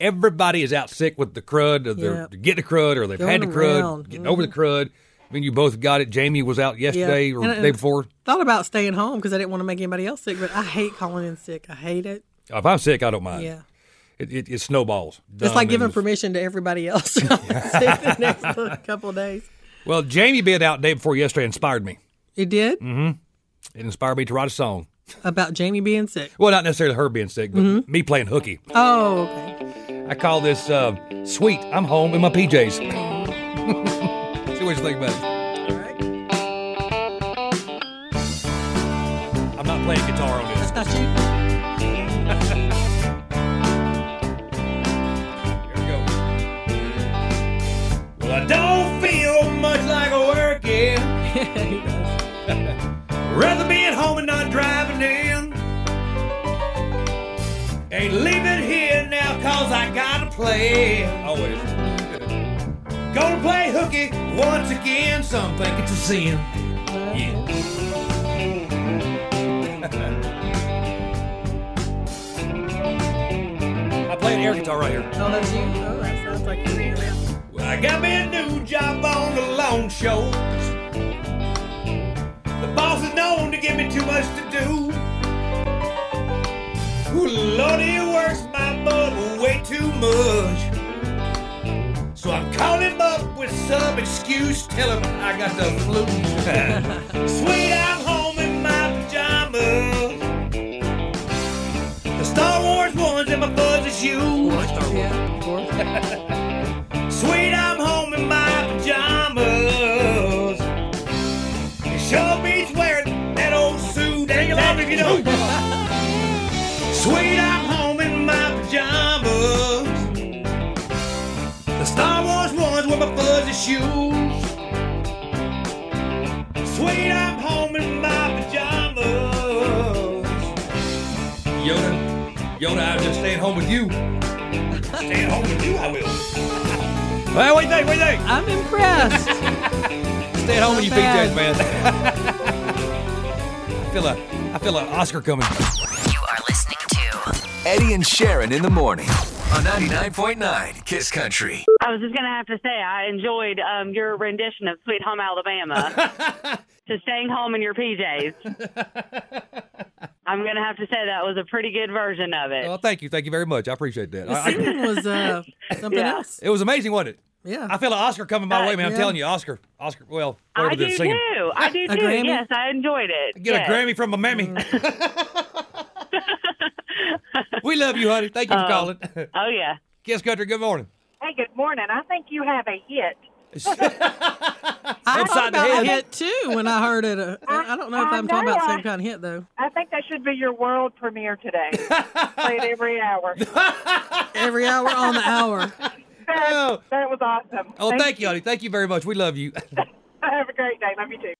Everybody is out sick with the crud, or they're Yeah. getting the crud, or they've had the crud, around. Mm-hmm. getting over the crud. I mean, you both got it. Jamie was out yesterday or And- day before. Thought about staying home because I didn't want to make anybody else sick, but I hate calling in sick. I hate it. If I'm sick, I don't mind. Yeah. It, it, it snowballs. It's like giving permission to everybody else to the next couple of days. Well, Jamie being out day before yesterday inspired me. It did Mm-hmm. It inspired me to write a song. About Jamie being sick. Well, not necessarily her being sick, but Mm-hmm. me playing hooky. Oh, okay. I call this uh, "Sweet." I'm home in my PJs. See what you think about it. All right. I'm not playing guitar on this. That's not you. Ain't leaving here now cause I gotta play. Always. Gonna play hooky once again. Some think it's a sin. Yeah. I play an air guitar right here. Oh, that's you. Oh, that sounds like you. Well, I got me a new job on the long show. The boss is known to give me too much to do. Ooh, Lord, he works my butt way too much. So I'm calling him up with some excuse, tell him I got the flu. Sweet, I'm home in my pajamas. The Star Wars ones and my fuzzy shoes. Yeah, of course. Sweet, I'm home in my pajamas. It sure beats wearing that old suit. Sing along if you know. Sweet, I'm shoes. Sweet, I'm home in my pajamas. Yoda, Yoda, I'm just staying home with you. Staying home with you, I will. Well, what do you think? What do you think? I'm impressed. Stay at home with you Not PJs, man. I feel a, I feel an Oscar coming. You are listening to Eddie and Sharon in the morning on 99.9 Kiss Country. I was just gonna have to say I enjoyed um, your rendition of "Sweet Home Alabama." to staying home in your PJs. I'm gonna have to say that was a pretty good version of it. Well, thank you, thank you very much. I appreciate that. The I- I- singing was uh, something Yeah. else. it was amazing, wasn't it? Yeah. I feel an Oscar coming my Uh, way, man. I'm yeah. telling you, Oscar, Oscar. Well, I whatever do they're singing. too. I do A too. Grammy? Yes, I enjoyed it. Get Yes. a Grammy from my mammy. we love you, honey. Thank you for Oh. calling. Oh yeah. Kiss Country. Good morning. Hey, good morning. I think you have a hit. I Upside thought the about head. a hit too when I heard it. Uh, I I don't know if I I'm talking about the same kind of hit though. I think that should be your world premiere today. Played every hour. Every hour on the hour. That, Oh. that was awesome. Oh, thank you, honey. Thank you very much. We love you. Have a great day. Love you too.